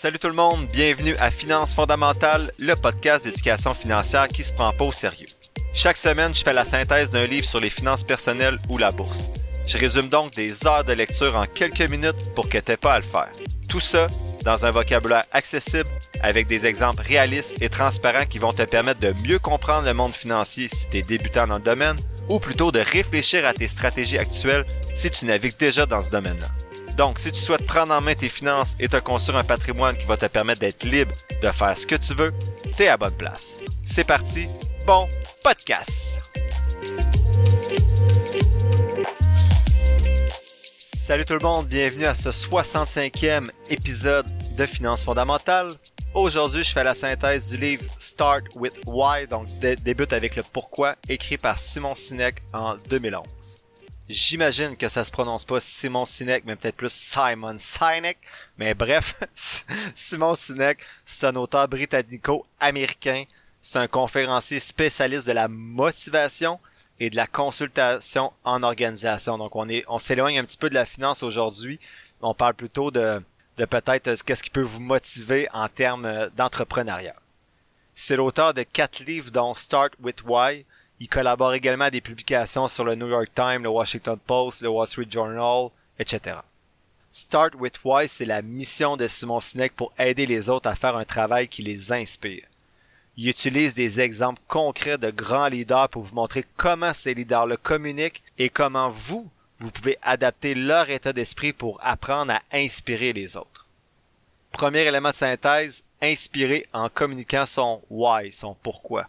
Salut tout le monde, bienvenue à Finances fondamentales, le podcast d'éducation financière qui se prend pas au sérieux. Chaque semaine, je fais la synthèse d'un livre sur les finances personnelles ou la bourse. Je résume donc des heures de lecture en quelques minutes pour que t'aies pas à le faire. Tout ça dans un vocabulaire accessible avec des exemples réalistes et transparents qui vont te permettre de mieux comprendre le monde financier si tu es débutant dans le domaine ou plutôt de réfléchir à tes stratégies actuelles si tu navigues déjà dans ce domaine-là. Donc, si tu souhaites prendre en main tes finances et te construire un patrimoine qui va te permettre d'être libre de faire ce que tu veux, t'es à bonne place. C'est parti, bon podcast! Salut tout le monde, bienvenue à ce 65e épisode de Finances fondamentales. Aujourd'hui, je fais la synthèse du livre Start with Why, donc débute avec le pourquoi, écrit par Simon Sinek en 2011. J'imagine que ça se prononce pas Simon Sinek, mais peut-être plus Simon Sinek. Mais bref, Simon Sinek, c'est un auteur britannico-américain. C'est un conférencier spécialiste de la motivation et de la consultation en organisation. Donc on est, on s'éloigne un petit peu de la finance aujourd'hui. On parle plutôt de, de peut-être qu'est-ce qui peut vous motiver en termes d'entrepreneuriat. C'est l'auteur de quatre livres dont Start with Why, il collabore également à des publications sur le New York Times, le Washington Post, le Wall Street Journal, etc. Start with Why, c'est la mission de Simon Sinek pour aider les autres à faire un travail qui les inspire. Il utilise des exemples concrets de grands leaders pour vous montrer comment ces leaders le communiquent et comment vous, vous pouvez adapter leur état d'esprit pour apprendre à inspirer les autres. Premier élément de synthèse, inspirer en communiquant son why, son pourquoi.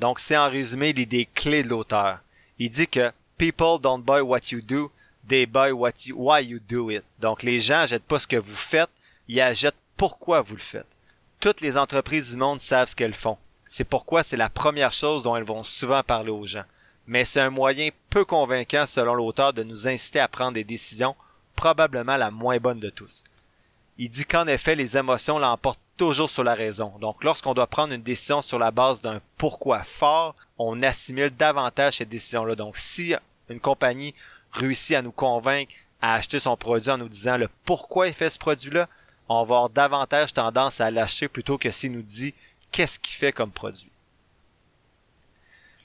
Donc, c'est en résumé l'idée clé de l'auteur. Il dit que people don't buy what you do, they buy what why you do it. Donc, les gens achètent pas ce que vous faites, ils achètent pourquoi vous le faites. Toutes les entreprises du monde savent ce qu'elles font. C'est pourquoi c'est la première chose dont elles vont souvent parler aux gens. Mais c'est un moyen peu convaincant, selon l'auteur, de nous inciter à prendre des décisions, probablement la moins bonne de tous. Il dit qu'en effet, les émotions l'emportent toujours sur la raison. Donc, lorsqu'on doit prendre une décision sur la base d'un pourquoi fort, on assimile davantage cette décision-là. Donc, si une compagnie réussit à nous convaincre à acheter son produit en nous disant le pourquoi il fait ce produit-là, on va avoir davantage tendance à l'acheter plutôt que s'il nous dit qu'est-ce qu'il fait comme produit.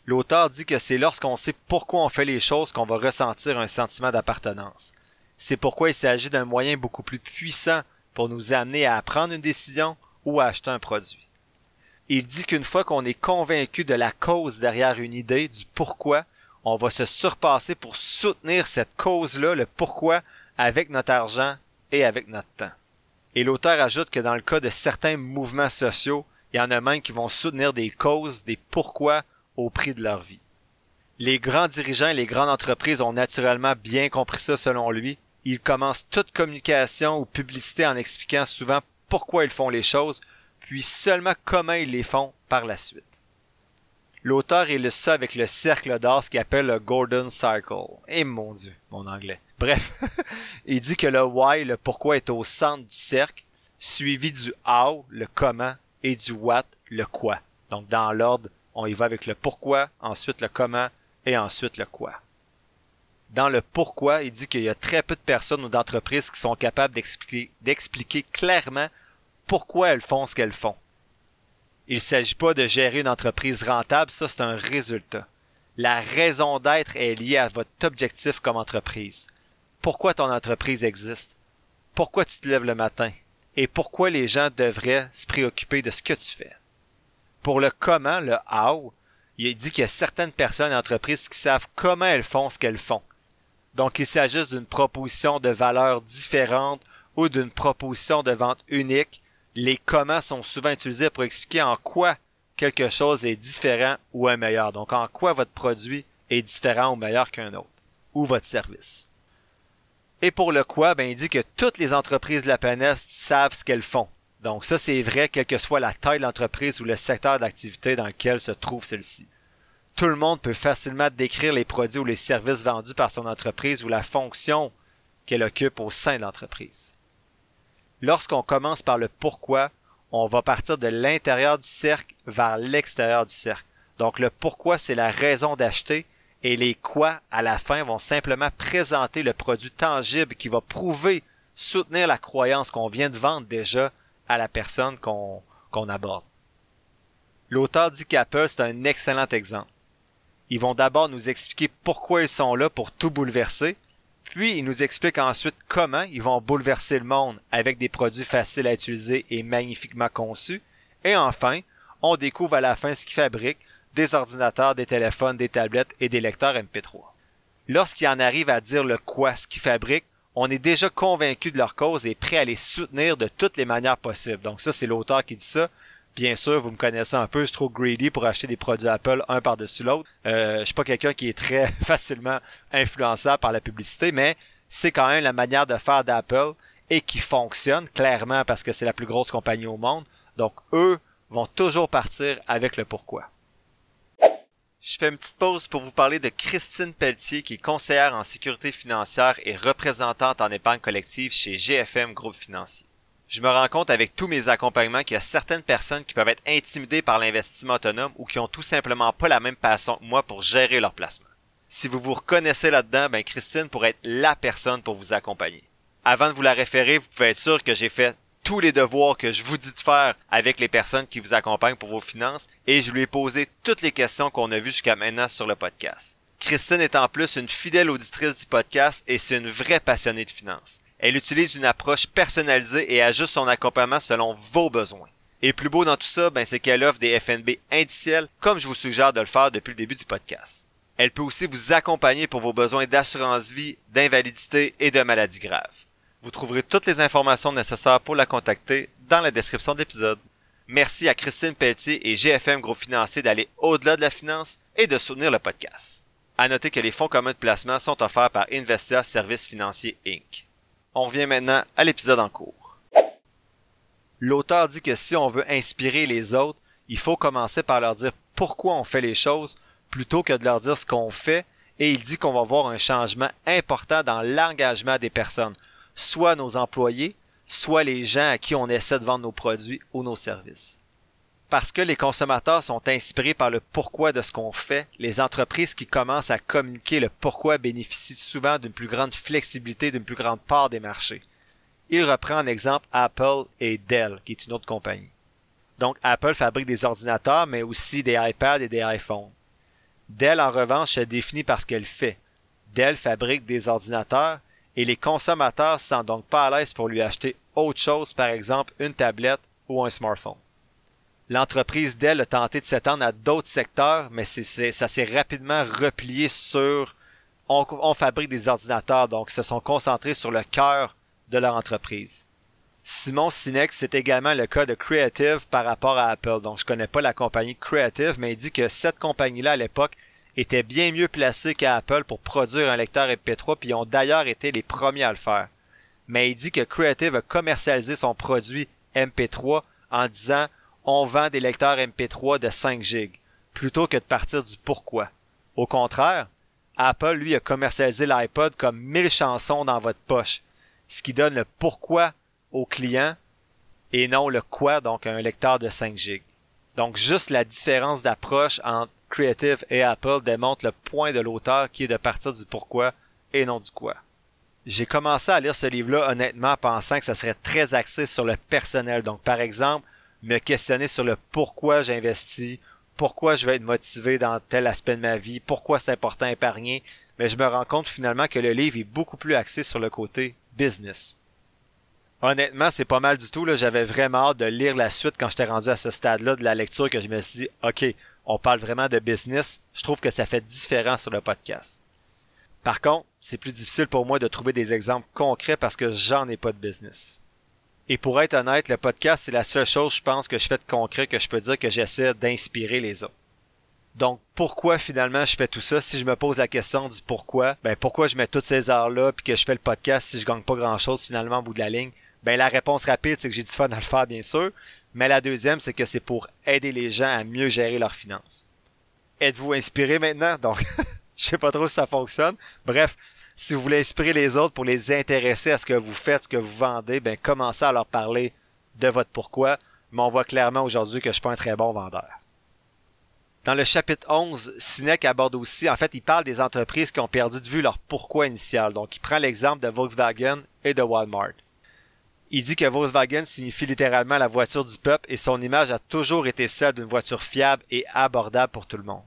L'auteur dit que c'est lorsqu'on sait pourquoi on fait les choses qu'on va ressentir un sentiment d'appartenance. C'est pourquoi il s'agit d'un moyen beaucoup plus puissant pour nous amener à prendre une décision ou à acheter un produit. Il dit qu'une fois qu'on est convaincu de la cause derrière une idée, du pourquoi, on va se surpasser pour soutenir cette cause-là, le pourquoi, avec notre argent et avec notre temps. Et l'auteur ajoute que dans le cas de certains mouvements sociaux, il y en a même qui vont soutenir des causes, des pourquoi au prix de leur vie. Les grands dirigeants et les grandes entreprises ont naturellement bien compris ça selon lui, ils commencent toute communication ou publicité en expliquant souvent pourquoi ils font les choses, puis seulement comment ils les font par la suite. L'auteur illustre ça avec le cercle d'or, ce qu'il appelle le Golden Circle. Et eh, mon dieu, mon anglais. Bref, il dit que le why, le pourquoi est au centre du cercle, suivi du how, le comment, et du what, le quoi. Donc dans l'ordre, on y va avec le pourquoi, ensuite le comment, et ensuite le quoi dans le pourquoi, il dit qu'il y a très peu de personnes ou d'entreprises qui sont capables d'expliquer, clairement pourquoi elles font ce qu'elles font. Il ne s'agit pas de gérer une entreprise rentable, ça c'est un résultat. La raison d'être est liée à votre objectif comme entreprise. Pourquoi ton entreprise existe? Pourquoi tu te lèves le matin? Et pourquoi les gens devraient se préoccuper de ce que tu fais? Pour le comment, le how, il dit qu'il y a certaines personnes et entreprises qui savent comment elles font ce qu'elles font. Donc qu'il s'agisse d'une proposition de valeur différente ou d'une proposition de vente unique, les comment sont souvent utilisés pour expliquer en quoi quelque chose est différent ou est meilleur. Donc en quoi votre produit est différent ou meilleur qu'un autre, ou votre service. Et pour le quoi, ben, il dit que toutes les entreprises de la planète savent ce qu'elles font. Donc ça, c'est vrai quelle que soit la taille de l'entreprise ou le secteur d'activité dans lequel se trouve celle-ci tout le monde peut facilement décrire les produits ou les services vendus par son entreprise ou la fonction qu'elle occupe au sein de l'entreprise. Lorsqu'on commence par le pourquoi, on va partir de l'intérieur du cercle vers l'extérieur du cercle. Donc le pourquoi, c'est la raison d'acheter et les quoi à la fin vont simplement présenter le produit tangible qui va prouver, soutenir la croyance qu'on vient de vendre déjà à la personne qu'on aborde. L'auteur dit qu'Apple, c'est un excellent exemple. Ils vont d'abord nous expliquer pourquoi ils sont là pour tout bouleverser, puis ils nous expliquent ensuite comment ils vont bouleverser le monde avec des produits faciles à utiliser et magnifiquement conçus, et enfin, on découvre à la fin ce qu'ils fabriquent, des ordinateurs, des téléphones, des tablettes et des lecteurs MP3. Lorsqu'ils en arrivent à dire le quoi, ce qu'ils fabriquent, on est déjà convaincu de leur cause et prêt à les soutenir de toutes les manières possibles. Donc ça, c'est l'auteur qui dit ça. Bien sûr, vous me connaissez un peu, je suis trop greedy pour acheter des produits Apple un par-dessus l'autre. Euh, je suis pas quelqu'un qui est très facilement influençable par la publicité, mais c'est quand même la manière de faire d'Apple et qui fonctionne clairement parce que c'est la plus grosse compagnie au monde. Donc eux vont toujours partir avec le pourquoi. Je fais une petite pause pour vous parler de Christine Pelletier qui est conseillère en sécurité financière et représentante en épargne collective chez GFM Groupe Financier. Je me rends compte avec tous mes accompagnements qu'il y a certaines personnes qui peuvent être intimidées par l'investissement autonome ou qui ont tout simplement pas la même passion que moi pour gérer leur placement. Si vous vous reconnaissez là-dedans, ben Christine pourrait être la personne pour vous accompagner. Avant de vous la référer, vous pouvez être sûr que j'ai fait tous les devoirs que je vous dis de faire avec les personnes qui vous accompagnent pour vos finances et je lui ai posé toutes les questions qu'on a vues jusqu'à maintenant sur le podcast. Christine est en plus une fidèle auditrice du podcast et c'est une vraie passionnée de finances. Elle utilise une approche personnalisée et ajuste son accompagnement selon vos besoins. Et plus beau dans tout ça, ben, c'est qu'elle offre des FNB indiciels comme je vous suggère de le faire depuis le début du podcast. Elle peut aussi vous accompagner pour vos besoins d'assurance vie, d'invalidité et de maladies graves. Vous trouverez toutes les informations nécessaires pour la contacter dans la description de l'épisode. Merci à Christine Pelletier et GFM Gros Financier d'aller au-delà de la finance et de soutenir le podcast. À noter que les fonds communs de placement sont offerts par Investia Services Financiers Inc. On revient maintenant à l'épisode en cours. L'auteur dit que si on veut inspirer les autres, il faut commencer par leur dire pourquoi on fait les choses plutôt que de leur dire ce qu'on fait et il dit qu'on va voir un changement important dans l'engagement des personnes, soit nos employés, soit les gens à qui on essaie de vendre nos produits ou nos services parce que les consommateurs sont inspirés par le pourquoi de ce qu'on fait, les entreprises qui commencent à communiquer le pourquoi bénéficient souvent d'une plus grande flexibilité, d'une plus grande part des marchés. Il reprend en exemple Apple et Dell, qui est une autre compagnie. Donc Apple fabrique des ordinateurs, mais aussi des iPads et des iPhones. Dell, en revanche, se définit par ce qu'elle fait. Dell fabrique des ordinateurs et les consommateurs ne sont donc pas à l'aise pour lui acheter autre chose, par exemple une tablette ou un smartphone. L'entreprise Dell a tenté de s'étendre à d'autres secteurs, mais ça s'est rapidement replié sur on, fabrique des ordinateurs, donc se sont concentrés sur le cœur de leur entreprise. Simon Sinek, c'est également le cas de Creative par rapport à Apple. Donc, je connais pas la compagnie Creative, mais il dit que cette compagnie-là, à l'époque, était bien mieux placée qu'Apple pour produire un lecteur MP3, puis ils ont d'ailleurs été les premiers à le faire. Mais il dit que Creative a commercialisé son produit MP3 en disant on vend des lecteurs MP3 de 5 GB, plutôt que de partir du pourquoi. Au contraire, Apple, lui, a commercialisé l'iPod comme 1000 chansons dans votre poche, ce qui donne le pourquoi au client et non le quoi, donc un lecteur de 5 GB. Donc juste la différence d'approche entre Creative et Apple démontre le point de l'auteur qui est de partir du pourquoi et non du quoi. J'ai commencé à lire ce livre-là honnêtement pensant que ça serait très axé sur le personnel. Donc par exemple, me questionner sur le pourquoi j'investis, pourquoi je vais être motivé dans tel aspect de ma vie, pourquoi c'est important d'épargner, mais je me rends compte finalement que le livre est beaucoup plus axé sur le côté business. Honnêtement, c'est pas mal du tout. J'avais vraiment hâte de lire la suite quand j'étais rendu à ce stade-là de la lecture que je me suis dit, OK, on parle vraiment de business. Je trouve que ça fait différent sur le podcast. Par contre, c'est plus difficile pour moi de trouver des exemples concrets parce que j'en ai pas de business. Et pour être honnête, le podcast, c'est la seule chose, je pense, que je fais de concret que je peux dire que j'essaie d'inspirer les autres. Donc, pourquoi finalement je fais tout ça? Si je me pose la question du pourquoi, ben pourquoi je mets toutes ces heures-là puis que je fais le podcast si je gagne pas grand-chose finalement au bout de la ligne? Ben la réponse rapide, c'est que j'ai du fun à le faire, bien sûr. Mais la deuxième, c'est que c'est pour aider les gens à mieux gérer leurs finances. Êtes-vous inspiré maintenant? Donc, je sais pas trop si ça fonctionne. Bref, si vous voulez inspirer les autres pour les intéresser à ce que vous faites, ce que vous vendez, ben commencez à leur parler de votre pourquoi. Mais on voit clairement aujourd'hui que je suis pas un très bon vendeur. Dans le chapitre 11, Sinek aborde aussi, en fait, il parle des entreprises qui ont perdu de vue leur pourquoi initial. Donc, il prend l'exemple de Volkswagen et de Walmart. Il dit que Volkswagen signifie littéralement la voiture du peuple et son image a toujours été celle d'une voiture fiable et abordable pour tout le monde.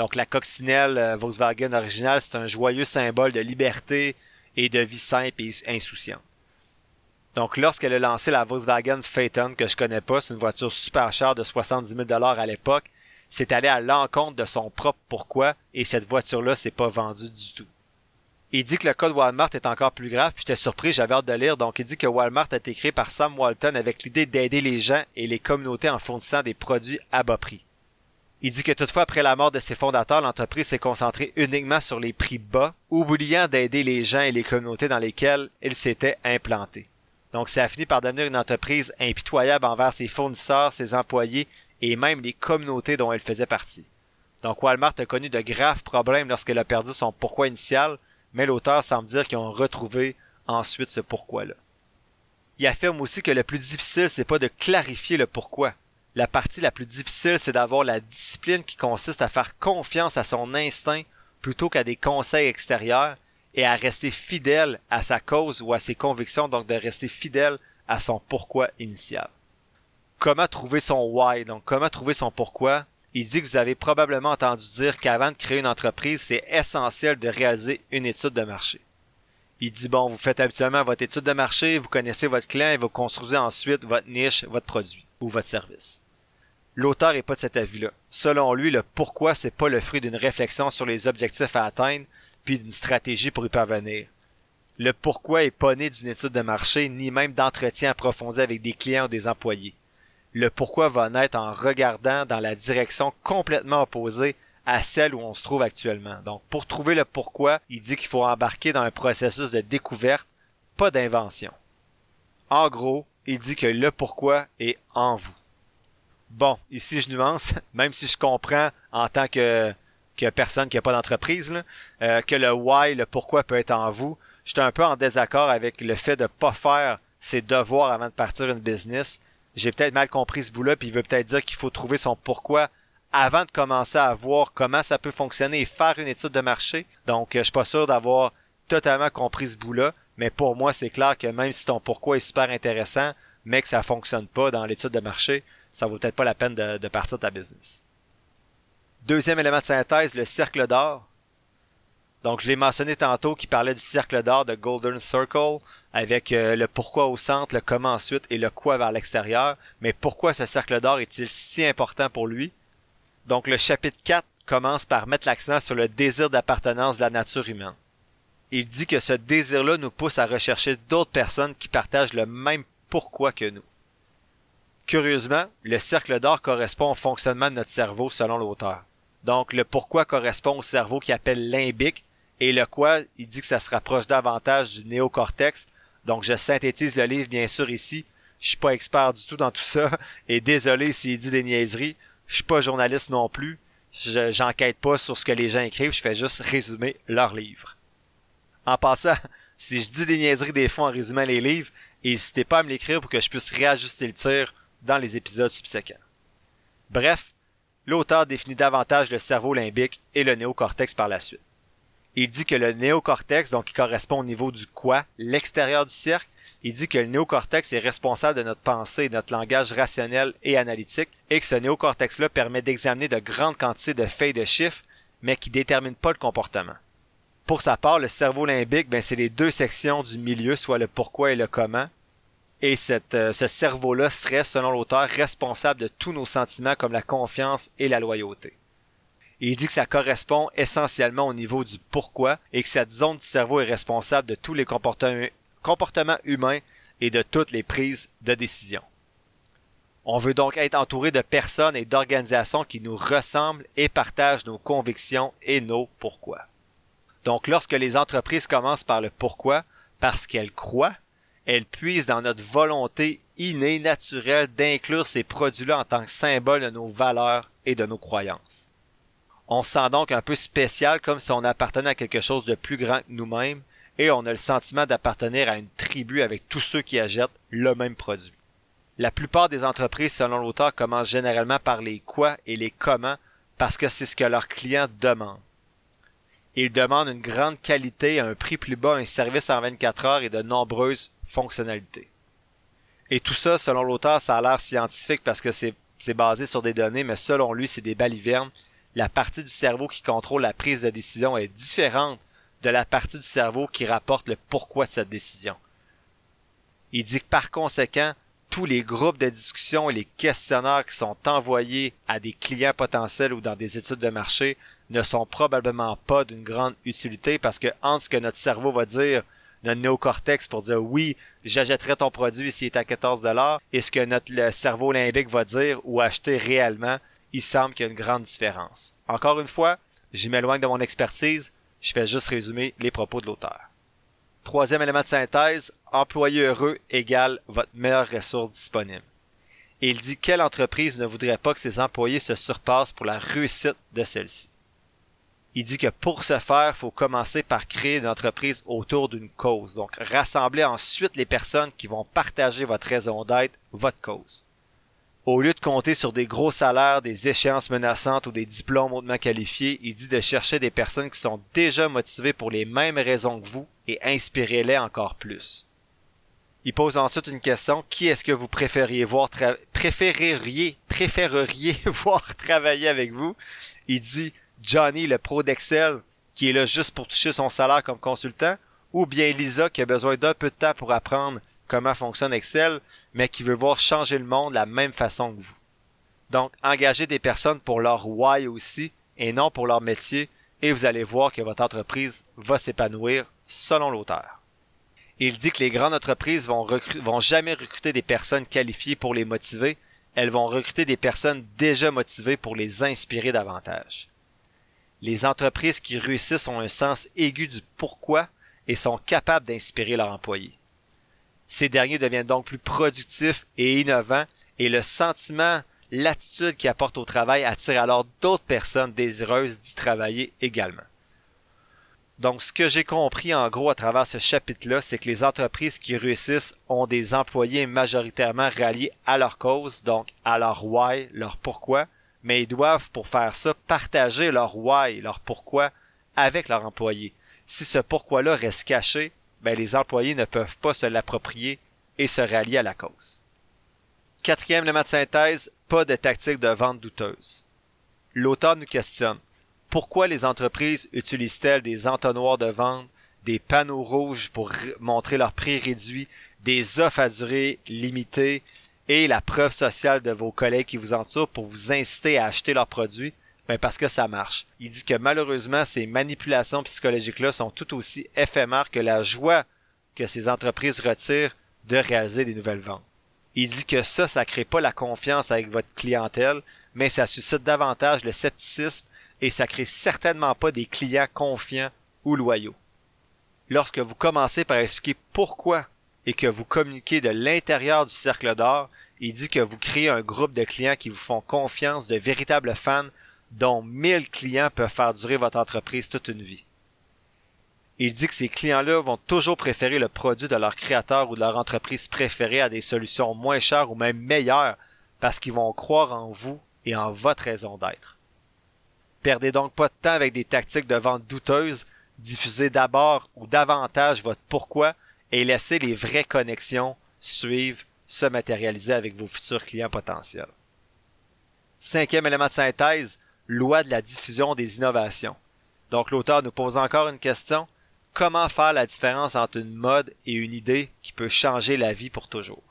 Donc la coccinelle euh, Volkswagen originale, c'est un joyeux symbole de liberté et de vie simple et insouciante. Donc lorsqu'elle a lancé la Volkswagen Phaeton, que je connais pas, c'est une voiture super chère de 70 000 à l'époque, c'est allé à l'encontre de son propre pourquoi et cette voiture-là s'est pas vendue du tout. Il dit que le code Walmart est encore plus grave, puis j'étais surpris, j'avais hâte de lire. Donc, il dit que Walmart a été créé par Sam Walton avec l'idée d'aider les gens et les communautés en fournissant des produits à bas prix. Il dit que toutefois, après la mort de ses fondateurs, l'entreprise s'est concentrée uniquement sur les prix bas, oubliant d'aider les gens et les communautés dans lesquelles il s'était implanté. Donc, ça a fini par devenir une entreprise impitoyable envers ses fournisseurs, ses employés et même les communautés dont elle faisait partie. Donc, Walmart a connu de graves problèmes lorsqu'elle a perdu son pourquoi initial, mais l'auteur semble dire qu'ils ont retrouvé ensuite ce pourquoi-là. Il affirme aussi que le plus difficile, c'est pas de clarifier le pourquoi. La partie la plus difficile, c'est d'avoir la discipline qui consiste à faire confiance à son instinct plutôt qu'à des conseils extérieurs et à rester fidèle à sa cause ou à ses convictions, donc de rester fidèle à son pourquoi initial. Comment trouver son why, donc comment trouver son pourquoi, il dit que vous avez probablement entendu dire qu'avant de créer une entreprise, c'est essentiel de réaliser une étude de marché. Il dit bon, vous faites habituellement votre étude de marché, vous connaissez votre client et vous construisez ensuite votre niche, votre produit ou votre service. L'auteur est pas de cet avis-là. Selon lui, le pourquoi c'est pas le fruit d'une réflexion sur les objectifs à atteindre puis d'une stratégie pour y parvenir. Le pourquoi est pas né d'une étude de marché ni même d'entretien approfondi avec des clients ou des employés le pourquoi va naître en regardant dans la direction complètement opposée à celle où on se trouve actuellement. Donc, pour trouver le pourquoi, il dit qu'il faut embarquer dans un processus de découverte, pas d'invention. En gros, il dit que le pourquoi est en vous. Bon, ici je nuance, même si je comprends en tant que, personne qui n'a pas d'entreprise, euh, que le why, le pourquoi peut être en vous. Je suis un peu en désaccord avec le fait de pas faire ses devoirs avant de partir une business j'ai peut-être mal compris ce bout-là, puis il veut peut-être dire qu'il faut trouver son pourquoi avant de commencer à voir comment ça peut fonctionner et faire une étude de marché. Donc, je suis pas sûr d'avoir totalement compris ce bout-là, mais pour moi, c'est clair que même si ton pourquoi est super intéressant, mais que ça fonctionne pas dans l'étude de marché, ça vaut peut-être pas la peine de, de partir de ta business. Deuxième élément de synthèse, le cercle d'or. Donc, je l'ai mentionné tantôt qui parlait du cercle d'or de Golden Circle avec euh, le pourquoi au centre, le comment ensuite et le quoi vers l'extérieur. Mais pourquoi ce cercle d'or est-il si important pour lui? Donc, le chapitre 4 commence par mettre l'accent sur le désir d'appartenance de la nature humaine. Il dit que ce désir-là nous pousse à rechercher d'autres personnes qui partagent le même pourquoi que nous. Curieusement, le cercle d'or correspond au fonctionnement de notre cerveau selon l'auteur. Donc, le pourquoi correspond au cerveau qui appelle limbique, et le quoi, il dit que ça se rapproche davantage du néocortex. Donc je synthétise le livre bien sûr ici. Je suis pas expert du tout dans tout ça. Et désolé s'il dit des niaiseries. Je suis pas journaliste non plus. Je, j'enquête pas sur ce que les gens écrivent. Je fais juste résumer leur livre. En passant, si je dis des niaiseries des fois en résumant les livres, n'hésitez pas à me l'écrire pour que je puisse réajuster le tir dans les épisodes subséquents. Bref, l'auteur définit davantage le cerveau limbique et le néocortex par la suite. Il dit que le néocortex, donc qui correspond au niveau du quoi, l'extérieur du cercle, il dit que le néocortex est responsable de notre pensée et notre langage rationnel et analytique, et que ce néocortex-là permet d'examiner de grandes quantités de feuilles de chiffres, mais qui détermine pas le comportement. Pour sa part, le cerveau limbique, ben, c'est les deux sections du milieu, soit le pourquoi et le comment. Et euh, ce cerveau-là serait, selon l'auteur, responsable de tous nos sentiments comme la confiance et la loyauté il dit que ça correspond essentiellement au niveau du pourquoi et que cette zone du cerveau est responsable de tous les comportements humains et de toutes les prises de décision. On veut donc être entouré de personnes et d'organisations qui nous ressemblent et partagent nos convictions et nos pourquoi. Donc lorsque les entreprises commencent par le pourquoi, parce qu'elles croient, elles puisent dans notre volonté innée, naturelle d'inclure ces produits-là en tant que symbole de nos valeurs et de nos croyances. On se sent donc un peu spécial comme si on appartenait à quelque chose de plus grand que nous-mêmes et on a le sentiment d'appartenir à une tribu avec tous ceux qui achètent le même produit. La plupart des entreprises, selon l'auteur, commencent généralement par les quoi et les comment parce que c'est ce que leurs clients demandent. Ils demandent une grande qualité un prix plus bas, un service en 24 heures et de nombreuses fonctionnalités. Et tout ça, selon l'auteur, ça a l'air scientifique parce que c'est basé sur des données, mais selon lui, c'est des balivernes. La partie du cerveau qui contrôle la prise de décision est différente de la partie du cerveau qui rapporte le pourquoi de cette décision. Il dit que par conséquent, tous les groupes de discussion et les questionnaires qui sont envoyés à des clients potentiels ou dans des études de marché ne sont probablement pas d'une grande utilité parce que entre ce que notre cerveau va dire, notre néocortex pour dire oui, j'achèterai ton produit s'il est à 14 dollars et ce que notre cerveau limbique va dire ou acheter réellement, il semble qu'il y a une grande différence. Encore une fois, j'y m'éloigne de mon expertise, je fais juste résumer les propos de l'auteur. Troisième élément de synthèse, employé heureux égale votre meilleure ressource disponible. Et il dit quelle entreprise ne voudrait pas que ses employés se surpassent pour la réussite de celle-ci? Il dit que pour ce faire, il faut commencer par créer une entreprise autour d'une cause. Donc, rassembler ensuite les personnes qui vont partager votre raison d'être, votre cause. Au lieu de compter sur des gros salaires, des échéances menaçantes ou des diplômes hautement qualifiés, il dit de chercher des personnes qui sont déjà motivées pour les mêmes raisons que vous et inspirez-les encore plus. Il pose ensuite une question, qui est-ce que vous préfériez voir préféreriez, préféreriez voir travailler avec vous? Il dit Johnny, le pro d'Excel, qui est là juste pour toucher son salaire comme consultant, ou bien Lisa qui a besoin d'un peu de temps pour apprendre comment fonctionne Excel, mais qui veut voir changer le monde de la même façon que vous. Donc, engagez des personnes pour leur why aussi, et non pour leur métier, et vous allez voir que votre entreprise va s'épanouir selon l'auteur. Il dit que les grandes entreprises vont, vont jamais recruter des personnes qualifiées pour les motiver, elles vont recruter des personnes déjà motivées pour les inspirer davantage. Les entreprises qui réussissent ont un sens aigu du pourquoi et sont capables d'inspirer leurs employés. Ces derniers deviennent donc plus productifs et innovants et le sentiment, l'attitude qu'ils apportent au travail attire alors d'autres personnes désireuses d'y travailler également. Donc, ce que j'ai compris en gros à travers ce chapitre-là, c'est que les entreprises qui réussissent ont des employés majoritairement ralliés à leur cause, donc à leur why, leur pourquoi, mais ils doivent, pour faire ça, partager leur why, leur pourquoi avec leurs employés. Si ce pourquoi-là reste caché, ben, les employés ne peuvent pas se l'approprier et se rallier à la cause. Quatrième élément de synthèse, pas de tactique de vente douteuse. L'auteur nous questionne. Pourquoi les entreprises utilisent-elles des entonnoirs de vente, des panneaux rouges pour montrer leur prix réduit, des offres à durée limitée et la preuve sociale de vos collègues qui vous entourent pour vous inciter à acheter leurs produits ben parce que ça marche. Il dit que malheureusement, ces manipulations psychologiques-là sont tout aussi éphémères que la joie que ces entreprises retirent de réaliser des nouvelles ventes. Il dit que ça, ça crée pas la confiance avec votre clientèle, mais ça suscite davantage le scepticisme et ça crée certainement pas des clients confiants ou loyaux. Lorsque vous commencez par expliquer pourquoi et que vous communiquez de l'intérieur du cercle d'or, il dit que vous créez un groupe de clients qui vous font confiance, de véritables fans dont 1000 clients peuvent faire durer votre entreprise toute une vie. Il dit que ces clients-là vont toujours préférer le produit de leur créateur ou de leur entreprise préférée à des solutions moins chères ou même meilleures parce qu'ils vont croire en vous et en votre raison d'être. Perdez donc pas de temps avec des tactiques de vente douteuses, diffusez d'abord ou davantage votre pourquoi et laissez les vraies connexions suivre, se matérialiser avec vos futurs clients potentiels. Cinquième élément de synthèse, loi de la diffusion des innovations. Donc l'auteur nous pose encore une question. Comment faire la différence entre une mode et une idée qui peut changer la vie pour toujours?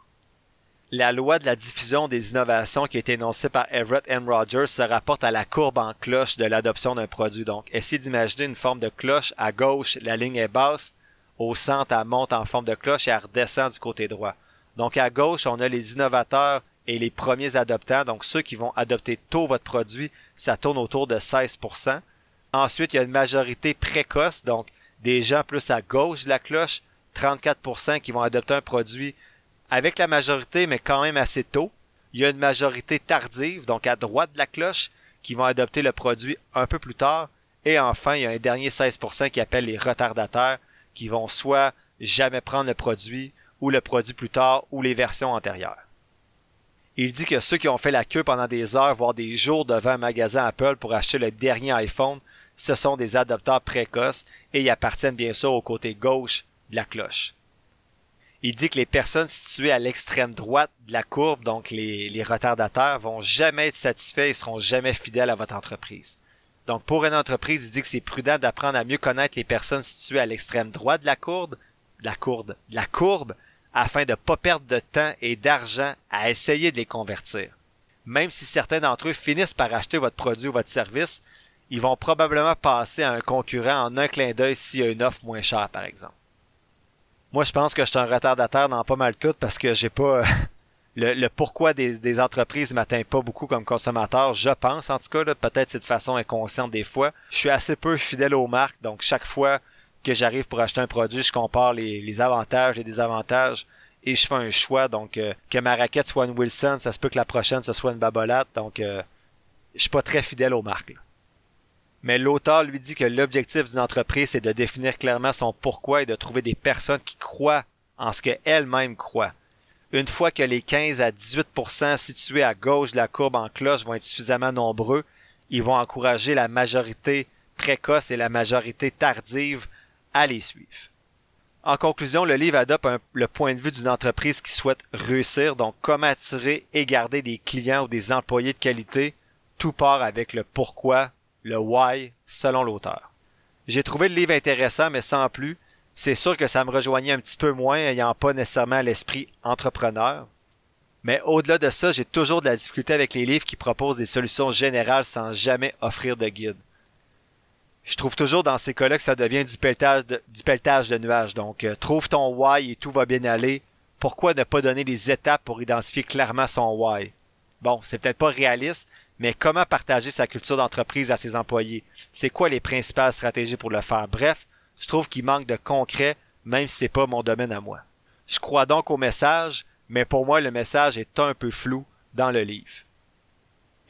La loi de la diffusion des innovations qui été énoncée par Everett M. Rogers se rapporte à la courbe en cloche de l'adoption d'un produit. Donc, essayez d'imaginer une forme de cloche. À gauche, la ligne est basse. Au centre, elle monte en forme de cloche et elle redescend du côté droit. Donc, à gauche, on a les innovateurs et les premiers adoptants, donc ceux qui vont adopter tôt votre produit, ça tourne autour de 16%. Ensuite, il y a une majorité précoce, donc des gens plus à gauche de la cloche, 34% qui vont adopter un produit avec la majorité, mais quand même assez tôt. Il y a une majorité tardive, donc à droite de la cloche, qui vont adopter le produit un peu plus tard. Et enfin, il y a un dernier 16% qui appelle les retardataires, qui vont soit jamais prendre le produit, ou le produit plus tard, ou les versions antérieures. Il dit que ceux qui ont fait la queue pendant des heures, voire des jours devant un magasin Apple pour acheter le dernier iPhone, ce sont des adopteurs précoces et ils appartiennent bien sûr au côté gauche de la cloche. Il dit que les personnes situées à l'extrême droite de la courbe, donc les, les retardataires, vont jamais être satisfaits et seront jamais fidèles à votre entreprise. Donc, pour une entreprise, il dit que c'est prudent d'apprendre à mieux connaître les personnes situées à l'extrême droite de la courbe, la courbe, de la courbe, afin de pas perdre de temps et d'argent à essayer de les convertir. Même si certains d'entre eux finissent par acheter votre produit ou votre service, ils vont probablement passer à un concurrent en un clin d'œil s'il y a une offre moins chère, par exemple. Moi, je pense que je suis un retardataire dans pas mal tout parce que j'ai pas le, pourquoi des, des entreprises m'atteint pas beaucoup comme consommateur. Je pense, en tout cas, peut-être c'est de façon inconsciente des fois. Je suis assez peu fidèle aux marques, donc chaque fois que j'arrive pour acheter un produit, je compare les, les avantages et désavantages et je fais un choix. Donc, euh, que ma raquette soit une Wilson, ça se peut que la prochaine ce soit une Babolate. Donc, euh, je suis pas très fidèle aux marques. Mais l'auteur lui dit que l'objectif d'une entreprise, c'est de définir clairement son pourquoi et de trouver des personnes qui croient en ce qu'elles-mêmes croient. Une fois que les 15 à 18% situés à gauche de la courbe en cloche vont être suffisamment nombreux, ils vont encourager la majorité précoce et la majorité tardive à les suivre. En conclusion, le livre adopte le point de vue d'une entreprise qui souhaite réussir, donc comment attirer et garder des clients ou des employés de qualité, tout part avec le pourquoi le why selon l'auteur. J'ai trouvé le livre intéressant, mais sans plus. C'est sûr que ça me rejoignait un petit peu moins, ayant pas nécessairement l'esprit entrepreneur. Mais au-delà de ça, j'ai toujours de la difficulté avec les livres qui proposent des solutions générales sans jamais offrir de guide. Je trouve toujours dans ces cas-là que ça devient du pelletage de, nuages. Donc, euh, trouve ton why et tout va bien aller. Pourquoi ne pas donner les étapes pour identifier clairement son why? Bon, c'est peut-être pas réaliste, mais comment partager sa culture d'entreprise à ses employés? C'est quoi les principales stratégies pour le faire? Bref, je trouve qu'il manque de concret, même si c'est pas mon domaine à moi. Je crois donc au message, mais pour moi, le message est un peu flou dans le livre.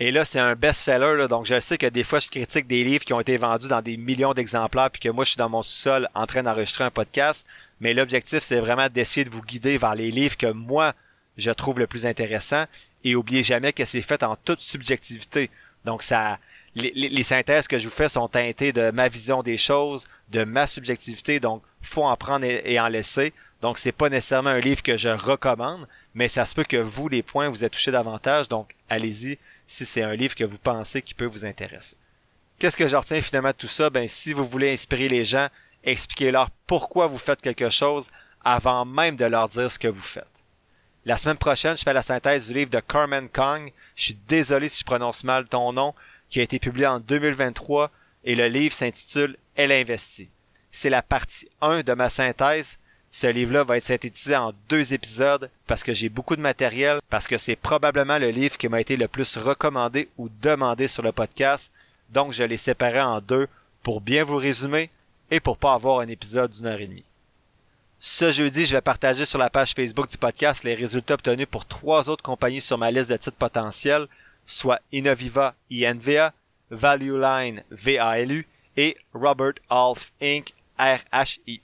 Et là, c'est un best-seller, donc je sais que des fois, je critique des livres qui ont été vendus dans des millions d'exemplaires, puis que moi, je suis dans mon sous-sol en train d'enregistrer un podcast. Mais l'objectif, c'est vraiment d'essayer de vous guider vers les livres que moi, je trouve le plus intéressant et oubliez jamais que c'est fait en toute subjectivité. Donc ça, les, synthèses que je vous fais sont teintées de ma vision des choses, de ma subjectivité. Donc faut en prendre et, en laisser. Donc c'est pas nécessairement un livre que je recommande, mais ça se peut que vous les points vous êtes touchés davantage. Donc allez-y si c'est un livre que vous pensez qui peut vous intéresser. Qu'est-ce que je retiens finalement de tout ça? Ben si vous voulez inspirer les gens, expliquez-leur pourquoi vous faites quelque chose avant même de leur dire ce que vous faites. La semaine prochaine, je fais la synthèse du livre de Carmen Kong. Je suis désolé si je prononce mal ton nom, qui a été publié en 2023 et le livre s'intitule Elle investit. C'est la partie 1 de ma synthèse. Ce livre-là va être synthétisé en deux épisodes parce que j'ai beaucoup de matériel, parce que c'est probablement le livre qui m'a été le plus recommandé ou demandé sur le podcast. Donc je l'ai séparé en deux pour bien vous résumer et pour pas avoir un épisode d'une heure et demie. Ce jeudi, je vais partager sur la page Facebook du podcast les résultats obtenus pour trois autres compagnies sur ma liste de titres potentiels, soit Innoviva INVA, Value Line VALU et Robert Half Inc. RHI.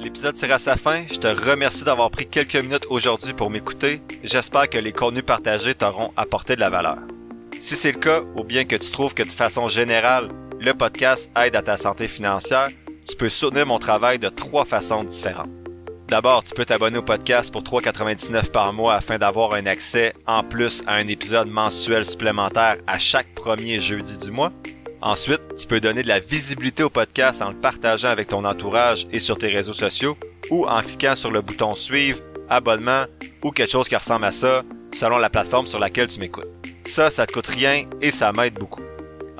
L'épisode tire à sa fin. Je te remercie d'avoir pris quelques minutes aujourd'hui pour m'écouter. J'espère que les contenus partagés t'auront apporté de la valeur. Si c'est le cas, ou bien que tu trouves que de façon générale, le podcast aide à ta santé financière, tu peux soutenir mon travail de trois façons différentes. D'abord, tu peux t'abonner au podcast pour 3,99 par mois afin d'avoir un accès en plus à un épisode mensuel supplémentaire à chaque premier jeudi du mois. Ensuite, tu peux donner de la visibilité au podcast en le partageant avec ton entourage et sur tes réseaux sociaux ou en cliquant sur le bouton suivre, abonnement ou quelque chose qui ressemble à ça selon la plateforme sur laquelle tu m'écoutes. Ça, ça te coûte rien et ça m'aide beaucoup.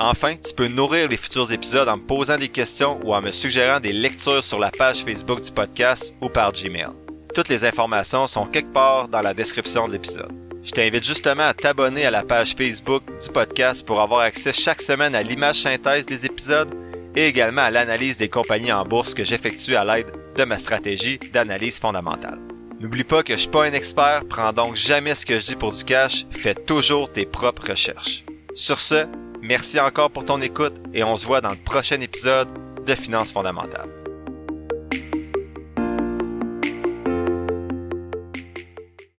Enfin, tu peux nourrir les futurs épisodes en me posant des questions ou en me suggérant des lectures sur la page Facebook du podcast ou par Gmail. Toutes les informations sont quelque part dans la description de l'épisode. Je t'invite justement à t'abonner à la page Facebook du podcast pour avoir accès chaque semaine à l'image synthèse des épisodes et également à l'analyse des compagnies en bourse que j'effectue à l'aide de ma stratégie d'analyse fondamentale. N'oublie pas que je suis pas un expert, prends donc jamais ce que je dis pour du cash, fais toujours tes propres recherches. Sur ce, Merci encore pour ton écoute et on se voit dans le prochain épisode de Finances fondamentales.